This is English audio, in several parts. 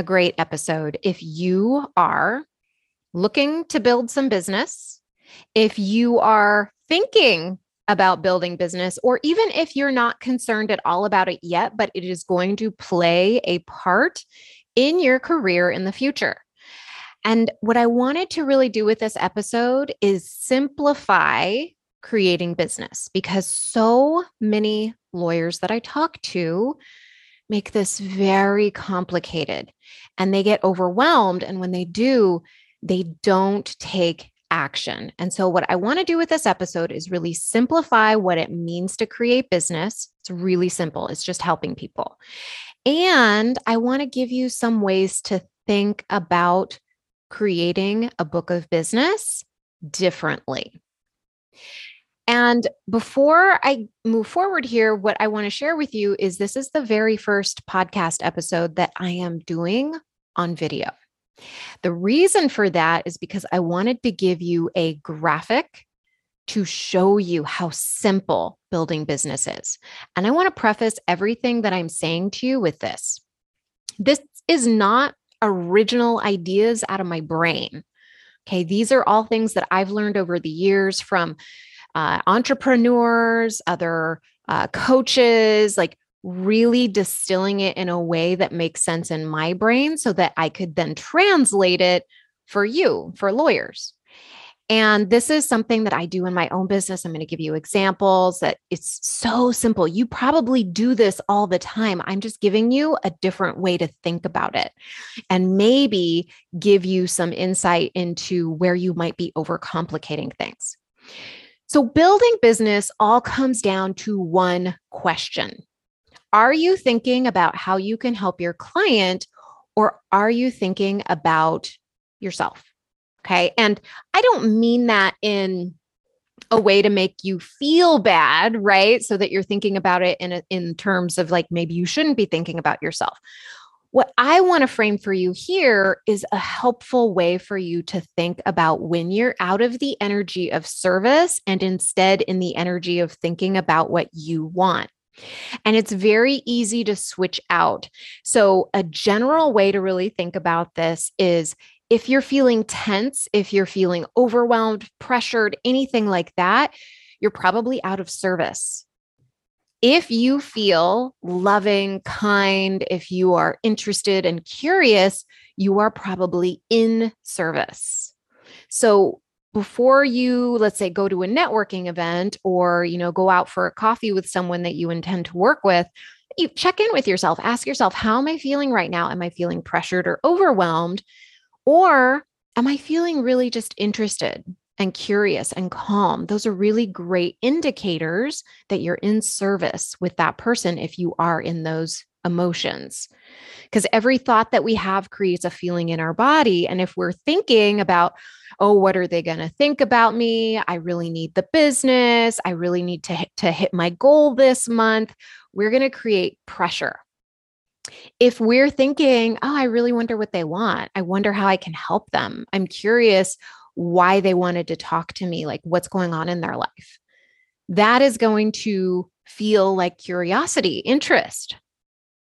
a great episode if you are looking to build some business, if you are thinking about building business, or even if you're not concerned at all about it yet, but it is going to play a part in your career in the future. And what I wanted to really do with this episode is simplify creating business because so many lawyers that I talk to make this very complicated and they get overwhelmed. And when they do, they don't take action. And so, what I want to do with this episode is really simplify what it means to create business. It's really simple, it's just helping people. And I want to give you some ways to think about creating a book of business differently. And before I move forward here, what I want to share with you is this is the very first podcast episode that I am doing on video. The reason for that is because I wanted to give you a graphic to show you how simple building business is. And I want to preface everything that I'm saying to you with this. This is not original ideas out of my brain. Okay, these are all things that I've learned over the years from uh, entrepreneurs, other uh, coaches, like really distilling it in a way that makes sense in my brain so that I could then translate it for you, for lawyers. And this is something that I do in my own business. I'm going to give you examples that it's so simple. You probably do this all the time. I'm just giving you a different way to think about it and maybe give you some insight into where you might be overcomplicating things. So, building business all comes down to one question Are you thinking about how you can help your client, or are you thinking about yourself? Okay. And I don't mean that in a way to make you feel bad, right? So that you're thinking about it in a, in terms of like maybe you shouldn't be thinking about yourself. What I want to frame for you here is a helpful way for you to think about when you're out of the energy of service and instead in the energy of thinking about what you want. And it's very easy to switch out. So, a general way to really think about this is if you're feeling tense, if you're feeling overwhelmed, pressured, anything like that, you're probably out of service if you feel loving, kind, if you are interested and curious, you are probably in service. So before you let's say go to a networking event or you know go out for a coffee with someone that you intend to work with, you check in with yourself, ask yourself, how am I feeling right now? Am I feeling pressured or overwhelmed? Or am I feeling really just interested? And curious and calm. Those are really great indicators that you're in service with that person if you are in those emotions. Because every thought that we have creates a feeling in our body. And if we're thinking about, oh, what are they going to think about me? I really need the business. I really need to hit, to hit my goal this month. We're going to create pressure. If we're thinking, oh, I really wonder what they want. I wonder how I can help them. I'm curious why they wanted to talk to me, like what's going on in their life. That is going to feel like curiosity, interest,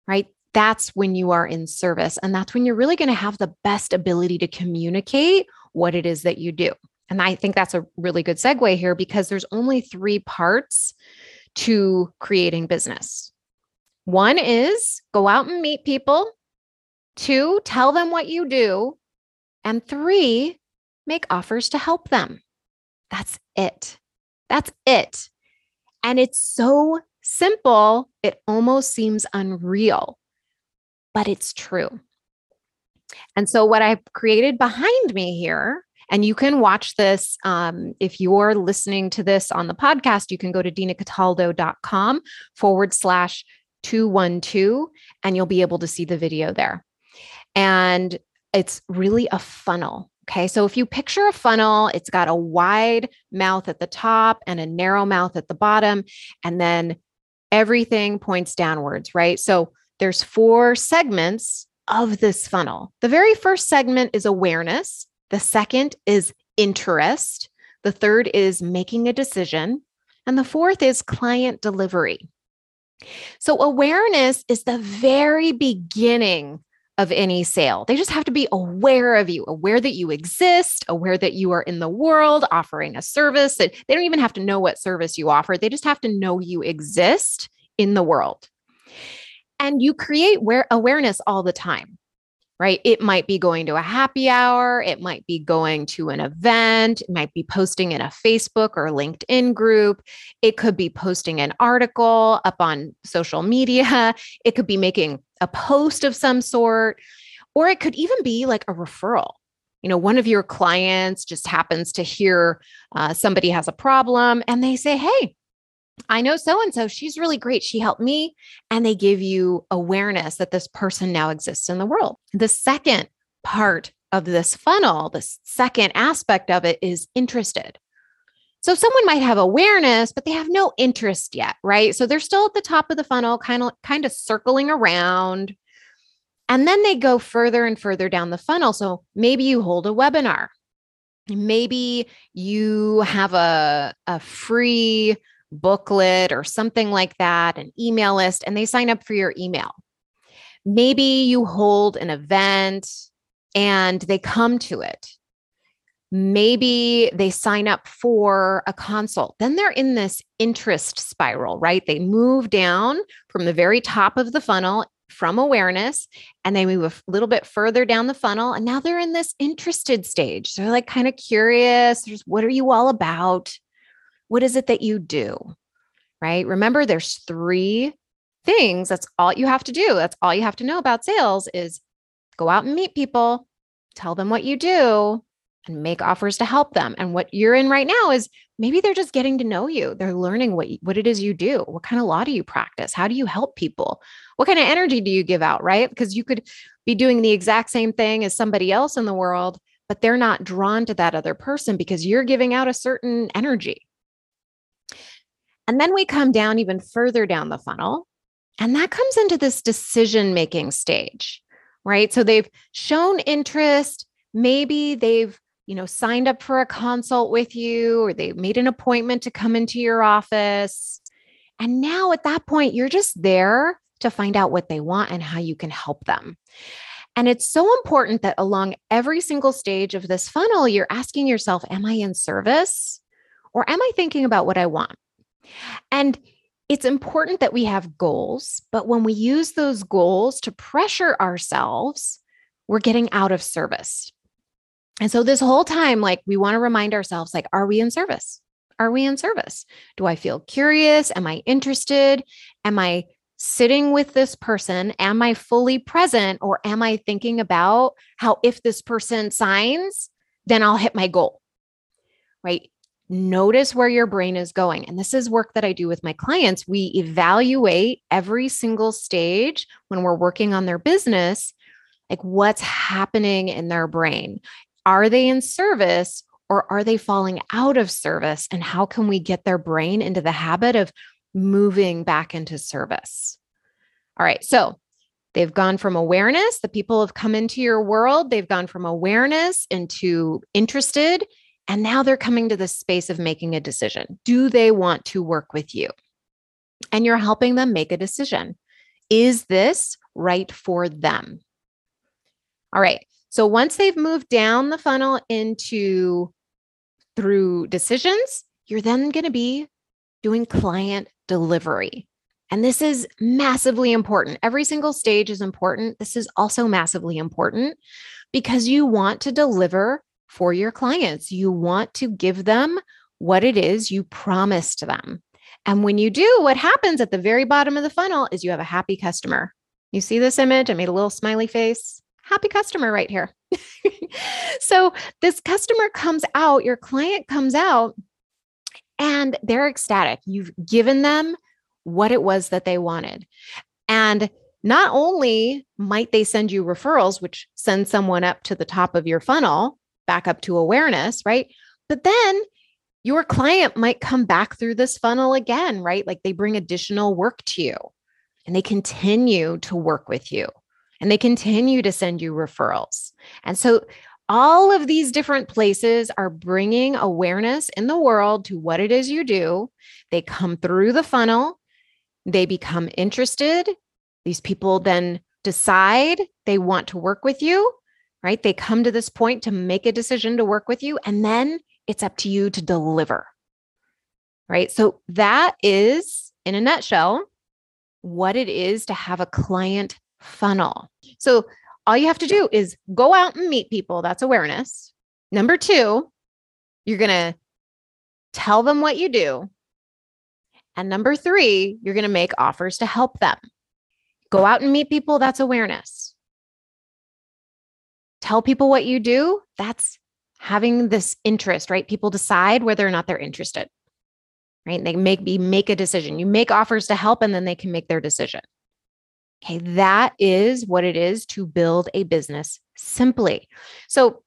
right? That's when you are in service. And that's when you're really going to have the best ability to communicate what it is that you do. And I think that's a really good segue here because there's only three parts to creating business. One is go out and meet people. Two, tell them what you do. And three, make offers to help them. That's it. That's it. And it's so simple, it almost seems unreal, but it's true. And so, what I've created behind me here And you can watch this. Um, if you're listening to this on the podcast, you can go to dinacataldo.com forward slash 212 and you'll be able to see the video there. And it's really a funnel. Okay. So if you picture a funnel, it's got a wide mouth at the top and a narrow mouth at the bottom. And then everything points downwards, right? So there's four segments of this funnel. The very first segment is awareness. The second is interest. The third is making a decision. And the fourth is client delivery. So, awareness is the very beginning of any sale. They just have to be aware of you, aware that you exist, aware that you are in the world offering a service. That they don't even have to know what service you offer. They just have to know you exist in the world. And you create where awareness all the time right? It might be going to a happy hour, it might be going to an event, it might be posting in a Facebook or LinkedIn group, it could be posting an article up on social media, it could be making a post of some sort, or it could even be like a referral. You know, one of your clients just happens to hear uh, somebody has a problem and they say, Hey, I know so and so, she's really great. She helped me. And they give you awareness that this person now exists in the world. The second part of this funnel, the second aspect of it is interested. So someone might have awareness, but they have no interest yet, right? So they're still at the top of the funnel, kind of kind of circling around. And then they go further and further down the funnel. So maybe you hold a webinar. Maybe you have a, a free booklet or something like that, an email list, and they sign up for your email. Maybe you hold an event and they come to it. Maybe they sign up for a consult. Then they're in this interest spiral, right? They move down from the very top of the funnel from awareness and they move a little bit further down the funnel and now they're in this interested stage. They're like kind of curious. What are you all about? What is it that you do? Right? Remember, there's three things. That's all you have to do. That's all you have to know about sales is go out and meet people, tell them what you do, and make offers to help them. And what you're in right now is maybe they're just getting to know you. They're learning what what it is you do. What kind of law do you practice? How do you help people? What kind of energy do you give out, right? Because you could be doing the exact same thing as somebody else in the world, but they're not drawn to that other person because you're giving out a certain energy. And then we come down even further down the funnel, and that comes into this decision making stage, right? So they've shown interest. Maybe they've you know signed up for a consult with you or they made an appointment to come into your office and now at that point you're just there to find out what they want and how you can help them and it's so important that along every single stage of this funnel you're asking yourself am i in service or am i thinking about what i want and it's important that we have goals, but when we use those goals to pressure ourselves, we're getting out of service. And so this whole time, like we want to remind ourselves, like, are we in service? Are we in service? Do I feel curious? Am I interested? Am I sitting with this person? Am I fully present? Or am I thinking about how if this person signs, then I'll hit my goal? Right. Notice where your brain is going. And this is work that I do with my clients. We evaluate every single stage when we're working on their business, like what's happening in their brain. Are they in service or are they falling out of service? And how can we get their brain into the habit of moving back into service? All right. So they've gone from awareness, the people have come into your world, they've gone from awareness into interested and now they're coming to the space of making a decision. Do they want to work with you? And you're helping them make a decision. Is this right for them? All right. So once they've moved down the funnel into through decisions, you're then going to be doing client delivery. And this is massively important. Every single stage is important. This is also massively important because you want to deliver for your clients. You want to give them what it is you promised them. And when you do, what happens at the very bottom of the funnel is you have a happy customer. You see this image? I made a little smiley face. Happy customer right here. so this customer comes out, your client comes out, and they're ecstatic. You've given them what it was that they wanted. And not only might they send you referrals, which send someone up to the top of your funnel, back up to awareness, right? But then your client might come back through this funnel again, right? Like they bring additional work to you and they continue to work with you and they continue to send you referrals. And so all of these different places are bringing awareness in the world to what it is you do. They come through the funnel, they become interested, these people then decide they want to work with you, right? They come to this point to make a decision to work with you, and then it's up to you to deliver, right? So that is, in a nutshell, what it is to have a client funnel. So all you have to do is go out and meet people. That's awareness. Number two, you're going to tell them what you do. And number three, you're going to make offers to help them. Go out and meet people, that's awareness. Tell people what you do, that's having this interest, right? People decide whether or not they're interested, right? They make me make a decision. You make offers to help, and then they can make their decision. Okay, that is what it is to build a business simply. So,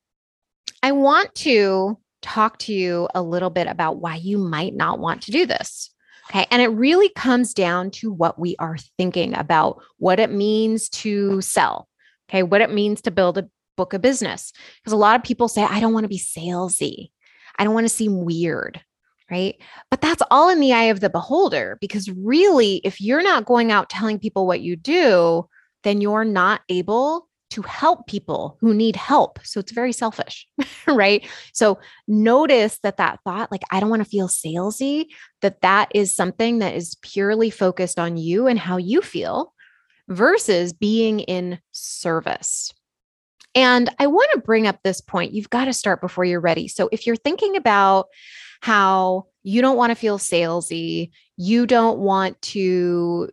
I want to talk to you a little bit about why you might not want to do this. Okay. And it really comes down to what we are thinking about what it means to sell. Okay. What it means to build a book of business. Because a lot of people say, I don't want to be salesy. I don't want to seem weird. Right. But that's all in the eye of the beholder. Because really, if you're not going out telling people what you do, then you're not able to help people who need help. So it's very selfish, right? So notice that that thought, like, I don't want to feel salesy, that that is something that is purely focused on you and how you feel versus being in service. And I want to bring up this point. You've got to start before you're ready. So if you're thinking about how you don't want to feel salesy, you don't want to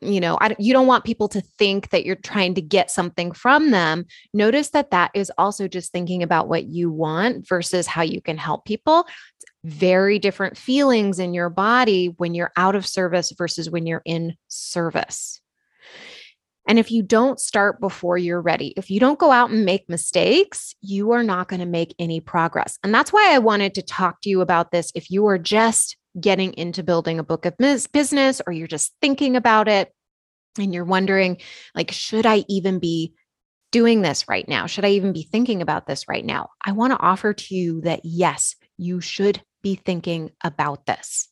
you know I, you don't want people to think that you're trying to get something from them notice that that is also just thinking about what you want versus how you can help people it's very different feelings in your body when you're out of service versus when you're in service and if you don't start before you're ready, if you don't go out and make mistakes, you are not going to make any progress. And that's why I wanted to talk to you about this. If you are just getting into building a book of business or you're just thinking about it and you're wondering like should I even be doing this right now? Should I even be thinking about this right now? I want to offer to you that yes, you should be thinking about this.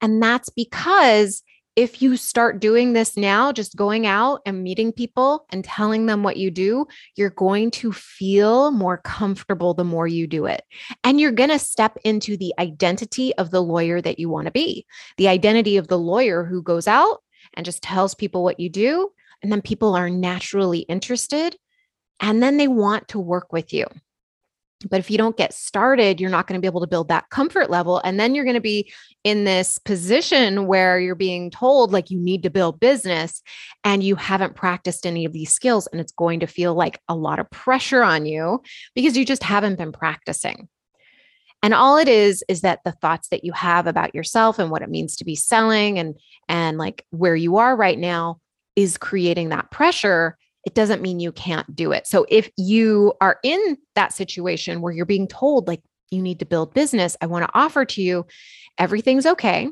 And that's because if you start doing this now, just going out and meeting people and telling them what you do, you're going to feel more comfortable the more you do it. And you're going to step into the identity of the lawyer that you want to be, the identity of the lawyer who goes out and just tells people what you do. And then people are naturally interested and then they want to work with you. But if you don't get started, you're not going to be able to build that comfort level. And then you're going to be in this position where you're being told, like, you need to build business and you haven't practiced any of these skills. And it's going to feel like a lot of pressure on you because you just haven't been practicing. And all it is is that the thoughts that you have about yourself and what it means to be selling and and like where you are right now is creating that pressure it doesn't mean you can't do it. So if you are in that situation where you're being told, like, you need to build business, I want to offer to you everything's okay.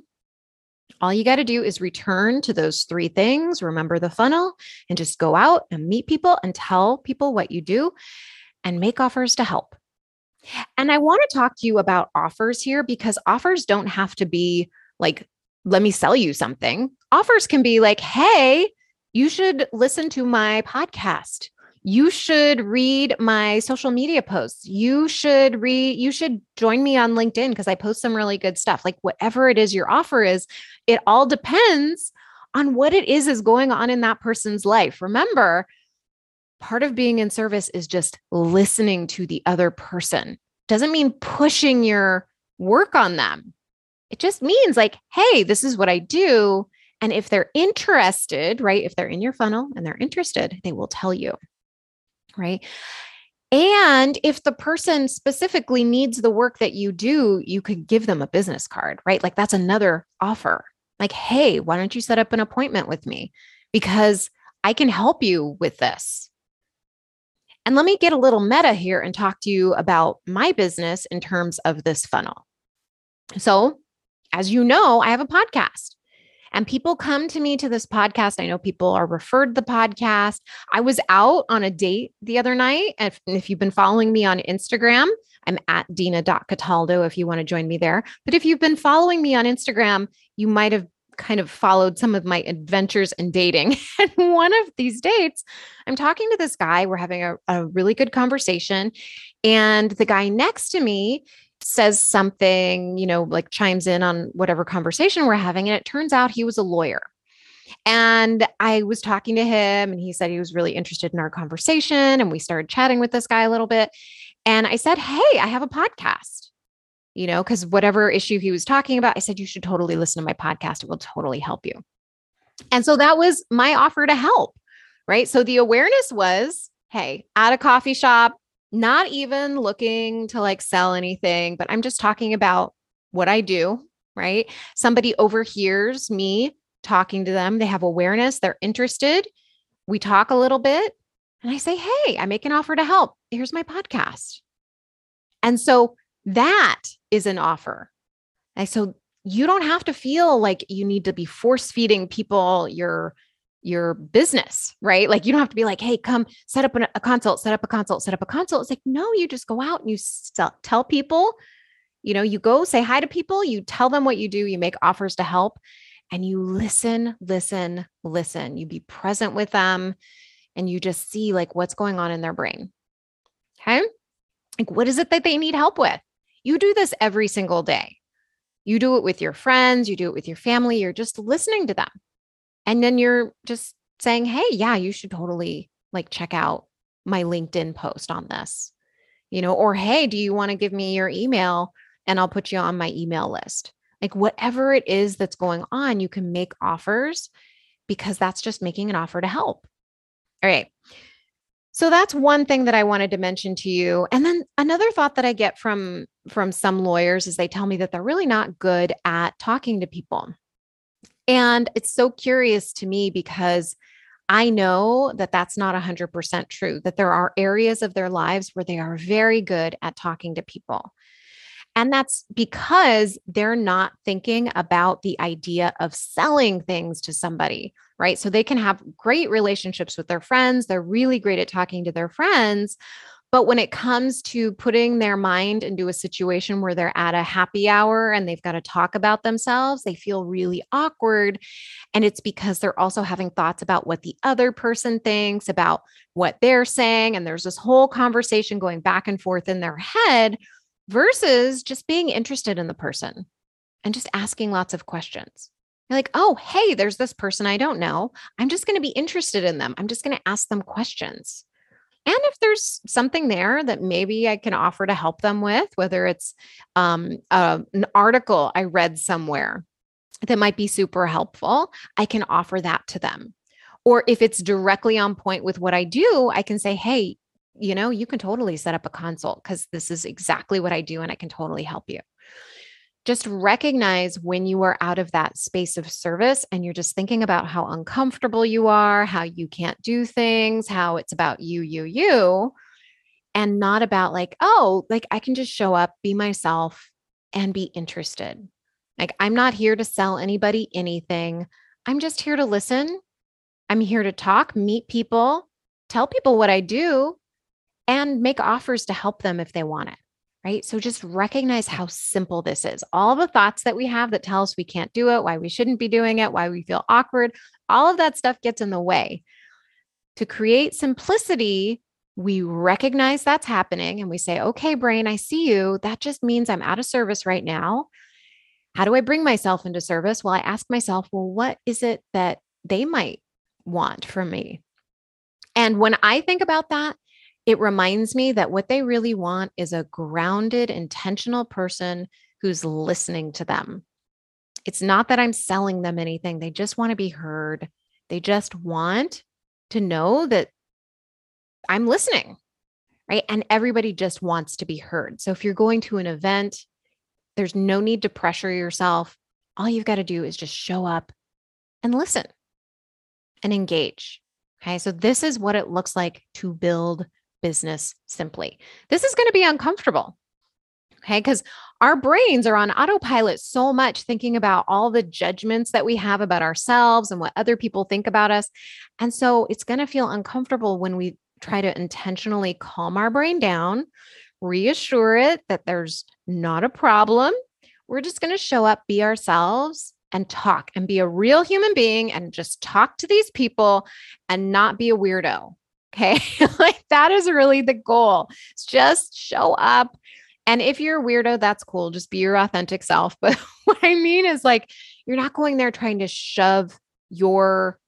All you got to do is return to those three things, remember the funnel, and just go out and meet people and tell people what you do and make offers to help. And I want to talk to you about offers here because offers don't have to be like, let me sell you something. Offers can be like, hey, you should listen to my podcast. You should read my social media posts. You should read, you should join me on LinkedIn because I post some really good stuff. Like whatever it is your offer is, it all depends on what it is is going on in that person's life. Remember, part of being in service is just listening to the other person. Doesn't mean pushing your work on them. It just means like, hey, this is what I do. And if they're interested, right, if they're in your funnel and they're interested, they will tell you, right? And if the person specifically needs the work that you do, you could give them a business card, right? Like that's another offer. Like, hey, why don't you set up an appointment with me? Because I can help you with this. And let me get a little meta here and talk to you about my business in terms of this funnel. So, as you know, I have a podcast. And people come to me to this podcast. I know people are referred the podcast. I was out on a date the other night. If, if you've been following me on Instagram, I'm at Dina.Cataldo if you want to join me there. But if you've been following me on Instagram, you might have kind of followed some of my adventures in dating. and one of these dates, I'm talking to this guy. We're having a, a really good conversation. And the guy next to me says something, you know, like chimes in on whatever conversation we're having. And it turns out he was a lawyer. And I was talking to him, and he said he was really interested in our conversation. And we started chatting with this guy a little bit. And I said, Hey, I have a podcast, you know, because whatever issue he was talking about, I said, You should totally listen to my podcast. It will totally help you. And so that was my offer to help. Right. So the awareness was, Hey, at a coffee shop, not even looking to like sell anything, but I'm just talking about what I do, right? Somebody overhears me talking to them, they have awareness, they're interested. We talk a little bit, and I say, Hey, I make an offer to help. Here's my podcast. And so that is an offer. And so you don't have to feel like you need to be force feeding people your your business, right? Like you don't have to be like, hey, come set up a consult, set up a consult, set up a consult. It's like, no, you just go out and you sell, tell people, you know, you go say hi to people, you tell them what you do, you make offers to help, and you listen, listen, listen. You be present with them and you just see like what's going on in their brain. Okay. Like, what is it that they need help with? You do this every single day. You do it with your friends, you do it with your family, you're just listening to them and then you're just saying, hey, yeah, you should totally like check out my LinkedIn post on this, you know, or hey, do you want to give me your email and I'll put you on my email list? Like whatever it is that's going on, you can make offers because that's just making an offer to help. All right. So that's one thing that I wanted to mention to you. And then another thought that I get from from some lawyers is they tell me that they're really not good at talking to people. And it's so curious to me because I know that that's not 100% true, that there are areas of their lives where they are very good at talking to people. And that's because they're not thinking about the idea of selling things to somebody, right? So they can have great relationships with their friends. They're really great at talking to their friends. But when it comes to putting their mind into a situation where they're at a happy hour and they've got to talk about themselves, they feel really awkward. And it's because they're also having thoughts about what the other person thinks, about what they're saying. And there's this whole conversation going back and forth in their head versus just being interested in the person and just asking lots of questions. You're like, oh, hey, there's this person I don't know. I'm just going to be interested in them. I'm just going to ask them questions. And if there's something there that maybe I can offer to help them with, whether it's um, uh, an article I read somewhere that might be super helpful, I can offer that to them. Or if it's directly on point with what I do, I can say, hey, you know, you can totally set up a consult because this is exactly what I do and I can totally help you just recognize when you are out of that space of service and you're just thinking about how uncomfortable you are, how you can't do things, how it's about you, you, you, and not about like, oh, like I can just show up, be myself, and be interested. Like, I'm not here to sell anybody anything. I'm just here to listen. I'm here to talk, meet people, tell people what I do, and make offers to help them if they want it right? So just recognize how simple this is. All the thoughts that we have that tell us we can't do it, why we shouldn't be doing it, why we feel awkward, all of that stuff gets in the way. To create simplicity, we recognize that's happening and we say, okay, brain, I see you. That just means I'm out of service right now. How do I bring myself into service? Well, I ask myself, well, what is it that they might want from me? And when I think about that, it reminds me that what they really want is a grounded, intentional person who's listening to them. It's not that I'm selling them anything, they just want to be heard. They just want to know that I'm listening. right? And everybody just wants to be heard. So if you're going to an event, there's no need to pressure yourself. All you've got to do is just show up and listen and engage. Okay. So this is what it looks like to build business simply. This is going to be uncomfortable. Okay. Because our brains are on autopilot so much, thinking about all the judgments that we have about ourselves and what other people think about us. And so it's going to feel uncomfortable when we try to intentionally calm our brain down, reassure it that there's not a problem. We're just going to show up, be ourselves, and talk and be a real human being and just talk to these people and not be a weirdo. Okay. like that is really the goal. It's just show up. And if you're a weirdo, that's cool. Just be your authentic self. But what I mean is like, you're not going there trying to shove your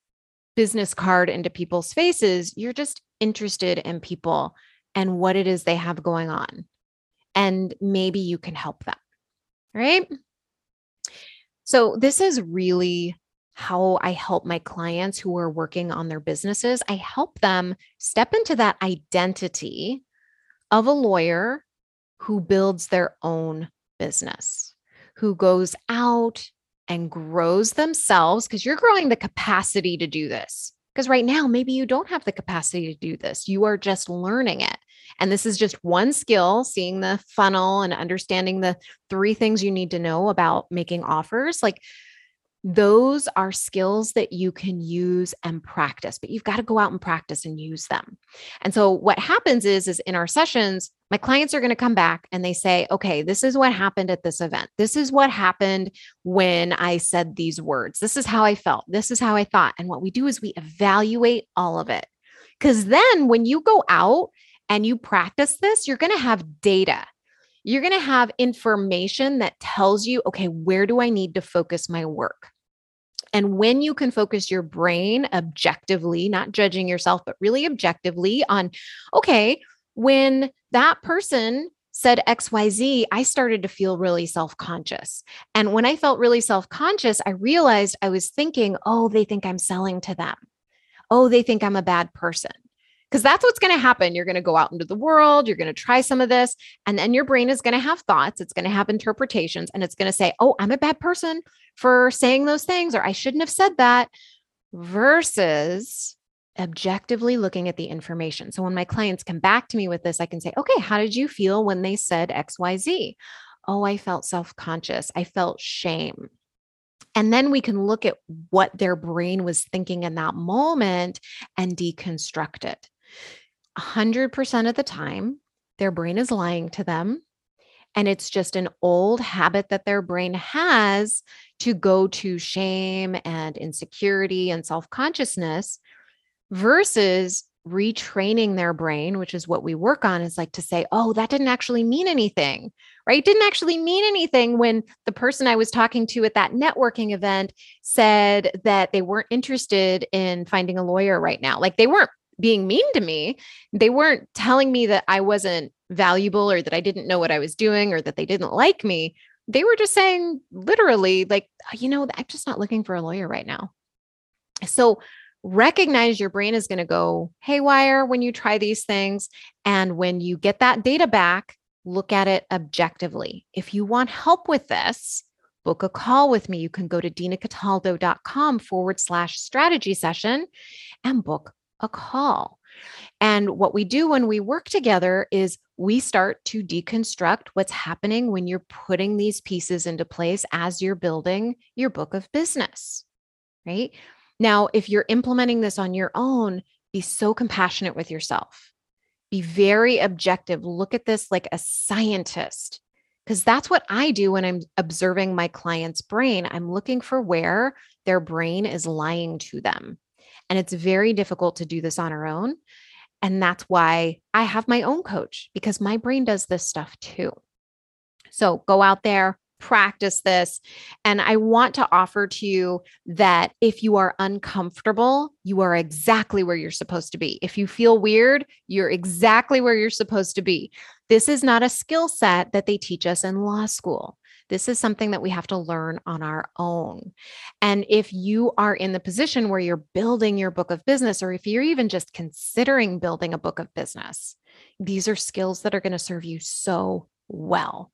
business card into people's faces. You're just interested in people and what it is they have going on. And maybe you can help them. Right. So, this is really how I help my clients who are working on their businesses. I help them step into that identity of a lawyer who builds their own business, who goes out and grows themselves because you're growing the capacity to do this. Because right now, maybe you don't have the capacity to do this. You are just learning it. And this is just one skill seeing the funnel and understanding the three things you need to know about making offers. Like those are skills that you can use and practice but you've got to go out and practice and use them. And so what happens is is in our sessions my clients are going to come back and they say okay this is what happened at this event. This is what happened when i said these words. This is how i felt. This is how i thought. And what we do is we evaluate all of it. Because then when you go out and you practice this you're going to have data you're going to have information that tells you, okay, where do I need to focus my work? And when you can focus your brain objectively, not judging yourself, but really objectively on, okay, when that person said XYZ, I started to feel really self conscious. And when I felt really self conscious, I realized I was thinking, oh, they think I'm selling to them. Oh, they think I'm a bad person because that's what's going to happen. You're going to go out into the world, you're going to try some of this, and then your brain is going to have thoughts. It's going to have interpretations, and it's going to say, Oh, I'm a bad person for saying those things, or I shouldn't have said that, versus objectively looking at the information. So when my clients come back to me with this, I can say, Okay, how did you feel when they said XYZ? Oh, I felt self conscious. I felt shame. And then we can look at what their brain was thinking in that moment and deconstruct it. 100% of the time, their brain is lying to them. And it's just an old habit that their brain has to go to shame and insecurity and self consciousness versus retraining their brain, which is what we work on, is like to say, oh, that didn't actually mean anything, right? It didn't actually mean anything when the person I was talking to at that networking event said that they weren't interested in finding a lawyer right now. Like they weren't being mean to me. They weren't telling me that I wasn't valuable or that I didn't know what I was doing or that they didn't like me. They were just saying literally, like, oh, you know, I'm just not looking for a lawyer right now. So recognize your brain is going to go haywire when you try these things. And when you get that data back, look at it objectively. If you want help with this, book a call with me. You can go to dinacataldo.com forward slash strategy session and book a call. And what we do when we work together is we start to deconstruct what's happening when you're putting these pieces into place as you're building your book of business, right? Now, if you're implementing this on your own, be so compassionate with yourself. Be very objective. Look at this like a scientist, because that's what I do when I'm observing my client's brain. I'm looking for where their brain is lying to them. And it's very difficult to do this on our own. And that's why I have my own coach because my brain does this stuff too. So go out there, practice this. And I want to offer to you that if you are uncomfortable, you are exactly where you're supposed to be. If you feel weird, you're exactly where you're supposed to be. This is not a skill set that they teach us in law school. This is something that we have to learn on our own. And if you are in the position where you're building your book of business, or if you're even just considering building a book of business, these are skills that are going to serve you so well.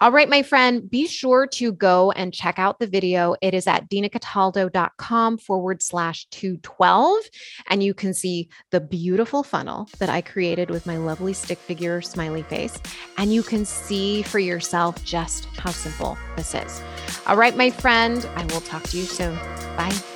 All right, my friend, be sure to go and check out the video. It is at dinacataldo.com forward slash 212. And you can see the beautiful funnel that I created with my lovely stick figure smiley face. And you can see for yourself just how simple this is. All right, my friend, I will talk to you soon. Bye.